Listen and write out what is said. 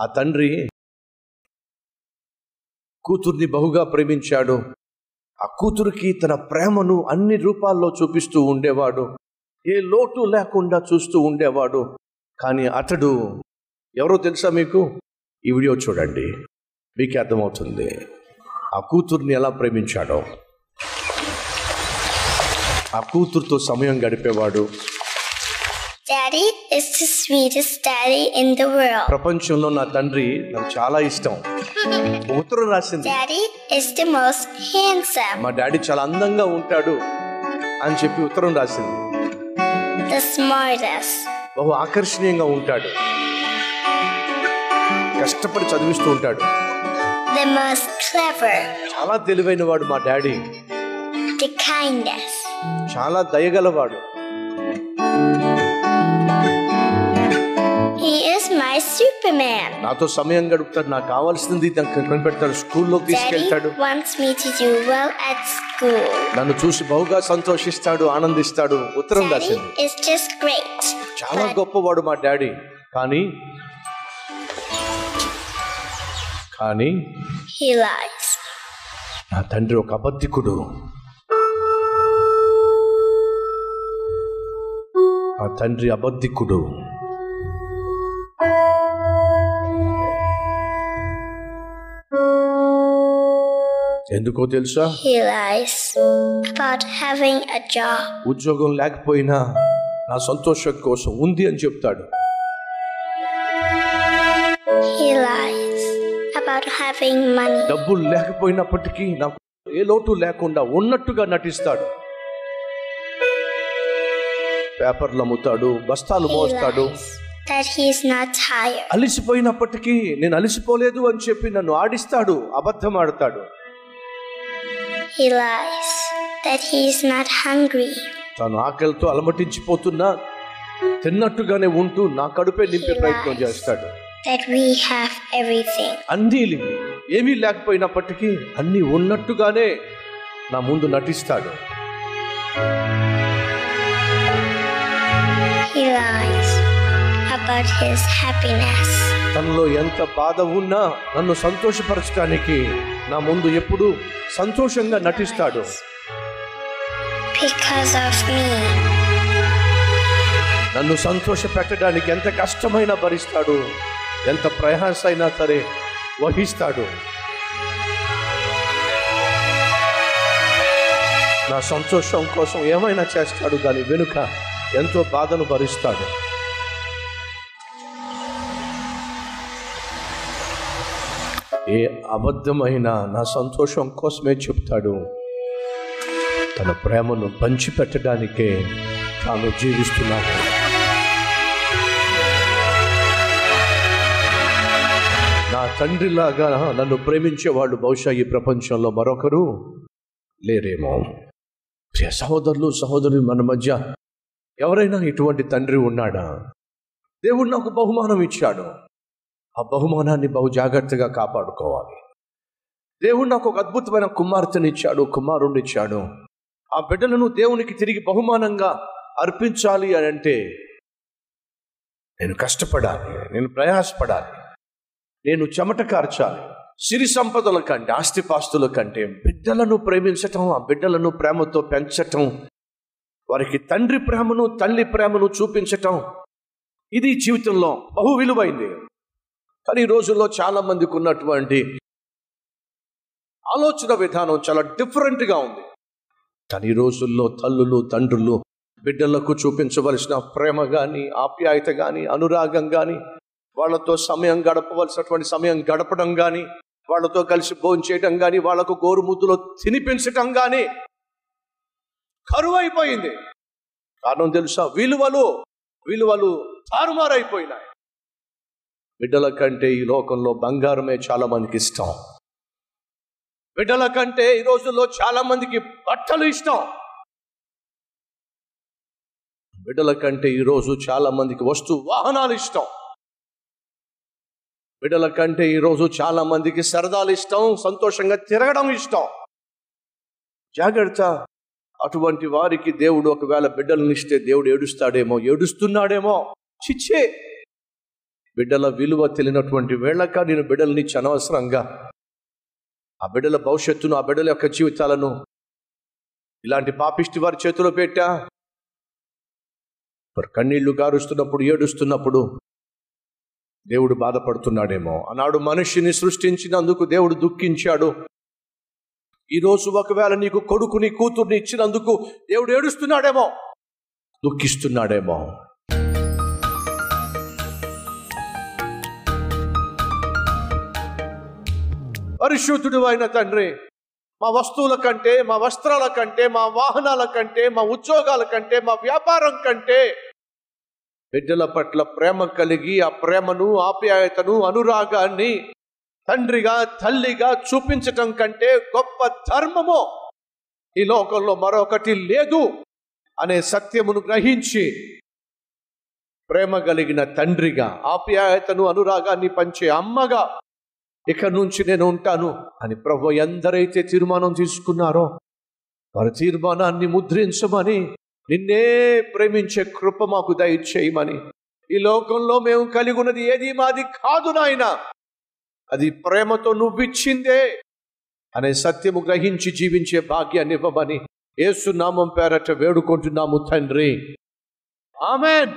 ఆ తండ్రి కూతుర్ని బహుగా ప్రేమించాడు. ఆ కూతురికి తన ప్రేమను అన్ని రూపాల్లో చూపిస్తూ ఉండేవాడు. ఏ లోటు లేకుండా చూస్తూ ఉండేవాడు. కానీ అతడు ఎవరో తెలుసా మీకు? ఈ వీడియో చూడండి. మీకే అర్థమవుతుంది. ఆ కూతుర్ని ఎలా ప్రేమించాడో. ఆ కూతురుతో సమయం గడిపేవాడు. Daddy is the sweetest daddy in the world ప్రపంచంలో నా తండ్రి నాకు చాలా ఇష్టం. ఉత్తరం రాసింది. Daddy is the most handsome మా డాడీ చాలా అందంగా ఉంటాడు అని చెప్పి ఉత్తరం రాసింది. ది స్మార్టెస్ట్ బహు ఆకర్షణీయంగా ఉంటాడు. కష్టపడి చదివిస్తూ ఉంటాడు. ది మోస్ట్ క్లెవర్ చాలా తెలివైన వాడు మా డాడీ. ది కైండెస్ట్ చాలా దయగలవాడు. Superman. నాతో సమయం గడుపుతాడు నాకు కావాల్సింది కనిపెడతాడు స్కూల్లోకి తీసుకెళ్తాడు. నన్ను చూసి బహుగా సంతోషిస్తాడు ఆనందిస్తాడు ఉత్తరం రాసింది great. చాలా గొప్పవాడు మా డాడీ కానీ కానీ. నా తండ్రి ఒక అబద్ధికుడు నా తండ్రి అబద్ధికుడు ఎందుకో తెలుసా He lies about having a job. ఉద్యోగం లేకపోయినా నా సంతోషం కోసం ఉంది అని చెప్తాడు He lies about having money. డబ్బులు లేకపోయినప్పటికీ నాకు ఏ లోటు లేకుండా ఉన్నట్టుగా నటిస్తాడు పేపర్లు అమ్ముతాడు బస్తాలు మోస్తాడు not tired. అలిసిపోయినప్పటికీ నేను అలిసిపోలేదు అని చెప్పి నన్ను ఆడిస్తాడు అబద్ధం ఆడతాడు He lies that he's not hungry. తాను ఆకలితో అలమటించిపోతున్నా తిన్నట్టుగానే ఉంటూ నా కడుపే నింపే ప్రయత్నం చేస్తాడు That we have everything. అన్నీ ఏమీ లేకపోయినప్పటికీ అన్నీ ఉన్నట్టుగానే నా ముందు నటిస్తాడు He lies about his happiness. తనలో ఎంత బాధ ఉన్నా నన్ను సంతోషపరచడానికి నా ముందు ఎప్పుడు సంతోషంగా నటిస్తాడు Because of me. నన్ను సంతోష పెట్టడానికి ఎంత కష్టమైనా భరిస్తాడు ఎంత ప్రయాస అయినా సరే వహిస్తాడు నా సంతోషం కోసం ఏమైనా చేస్తాడు దాని వెనుక ఎంతో బాధను భరిస్తాడు. ఏ అబద్ధమైన నా సంతోషం కోసమే చెప్తాడు. తన ప్రేమను పంచిపెట్టడానికే తాను జీవిస్తున్నాడు. నా తండ్రిలాగా నన్ను ప్రేమించేవాళ్ళు బహుశా ఈ ప్రపంచంలో మరొకరు లేరేమో. ప్రియ సహోదరులు సహోదరులు మన మధ్య ఎవరైనా ఇటువంటి తండ్రి ఉన్నాడా? దేవుడు నాకు బహుమానం ఇచ్చాడు. ఆ బహుమానాన్ని బహు జాగ్రత్తగా కాపాడుకోవాలి. దేవుడు నాకు ఒక అద్భుతమైన కుమార్తెనిచ్చాడు కుమారుణ్ణి ఆ బిడ్డలను దేవునికి తిరిగి బహుమానంగా అర్పించాలి అని అంటే నేను కష్టపడాలి నేను ప్రయాసపడాలి నేను చెమట కార్చాలి సిరి సంపదల కంటే ఆస్తిపాస్తుల కంటే బిడ్డలను ప్రేమించటం ఆ బిడ్డలను ప్రేమతో పెంచటం వారికి తండ్రి ప్రేమను తల్లి ప్రేమను చూపించటం ఇది జీవితంలో బహు విలువైంది. కానీ ఈ రోజుల్లో చాలా మందికి ఉన్నటువంటి ఆలోచన విధానం చాలా డిఫరెంట్గా ఉంది. కానీ ఈ రోజుల్లో తల్లులు తండ్రులు బిడ్డలకు చూపించవలసిన ప్రేమ కానీ ఆప్యాయత కానీ అనురాగం కానీ వాళ్ళతో సమయం గడపవలసినటువంటి సమయం గడపడం కానీ వాళ్ళతో కలిసి భోజనం చేయడం కానీ వాళ్ళకు గోరుముద్దులో తినిపించటం కానీ కరువు అయిపోయింది కారణం తెలుసా? విలువలు విలువలు తారుమారైపోయినాయి. బిడ్డల కంటే ఈ లోకంలో బంగారమే చాలా మందికి ఇష్టం. బిడ్డల కంటే ఈ రోజుల్లో చాలా మందికి బట్టలు ఇష్టం. బిడ్డల కంటే ఈరోజు చాలా మందికి వస్తు వాహనాలు ఇష్టం. బిడ్డల కంటే ఈరోజు చాలా మందికి సరదాలు ఇష్టం సంతోషంగా తిరగడం ఇష్టం. జాగ్రత్త. అటువంటి వారికి దేవుడు ఒకవేళ బిడ్డలను ఇస్తే దేవుడు ఏడుస్తాడేమో ఏడుస్తున్నాడేమో. చిచ్చే. బిడ్డల విలువ తెలియనటువంటి వేళక నేను బిడ్డలనిచ్చి అనవసరంగా ఆ బిడ్డల భవిష్యత్తును ఆ బిడ్డల యొక్క జీవితాలను ఇలాంటి పాపిష్టి వారి చేతిలో పెట్టా. మరి కన్నీళ్ళు గారుస్తున్నప్పుడు ఏడుస్తున్నప్పుడు దేవుడు బాధపడుతున్నాడేమో. ఆనాడు మనిషిని సృష్టించినందుకు దేవుడు దుఃఖించాడు. ఈరోజు ఒకవేళ నీకు కొడుకుని కూతుర్ని ఇచ్చినందుకు దేవుడు ఏడుస్తున్నాడేమో? దుఃఖిస్తున్నాడేమో. పరిశుద్ధుడు అయిన తండ్రి మా వస్తువుల కంటే మా వస్త్రాల కంటే మా వాహనాల కంటే మా ఉద్యోగాల కంటే మా వ్యాపారం కంటే బిడ్డల పట్ల ప్రేమ కలిగి ఆ ప్రేమను ఆప్యాయతను అనురాగాన్ని తండ్రిగా తల్లిగా చూపించటం కంటే గొప్ప ధర్మము ఈ లోకంలో మరొకటి లేదు అనే సత్యమును గ్రహించి ప్రేమ కలిగిన తండ్రిగా ఆప్యాయతను అనురాగాన్ని పంచే అమ్మగా ఇక నుంచి నేను ఉంటాను అని ప్రభు ఎందరైతే తీర్మానం తీసుకున్నారో వారి తీర్మానాన్ని ముద్రించమని నిన్నే ప్రేమించే కృప మాకు దయచేయమని. ఈ లోకంలో మేము కలిగి ఉన్నది ఏది మాది కాదు నాయన. అది ప్రేమతో నువ్విచ్చిందే అనే సత్యము గ్రహించి జీవించే భాగ్యాన్ని ఇవ్వమని ఏసునామం పేరట వేడుకుంటున్నాము తండ్రి. ఆమెన్.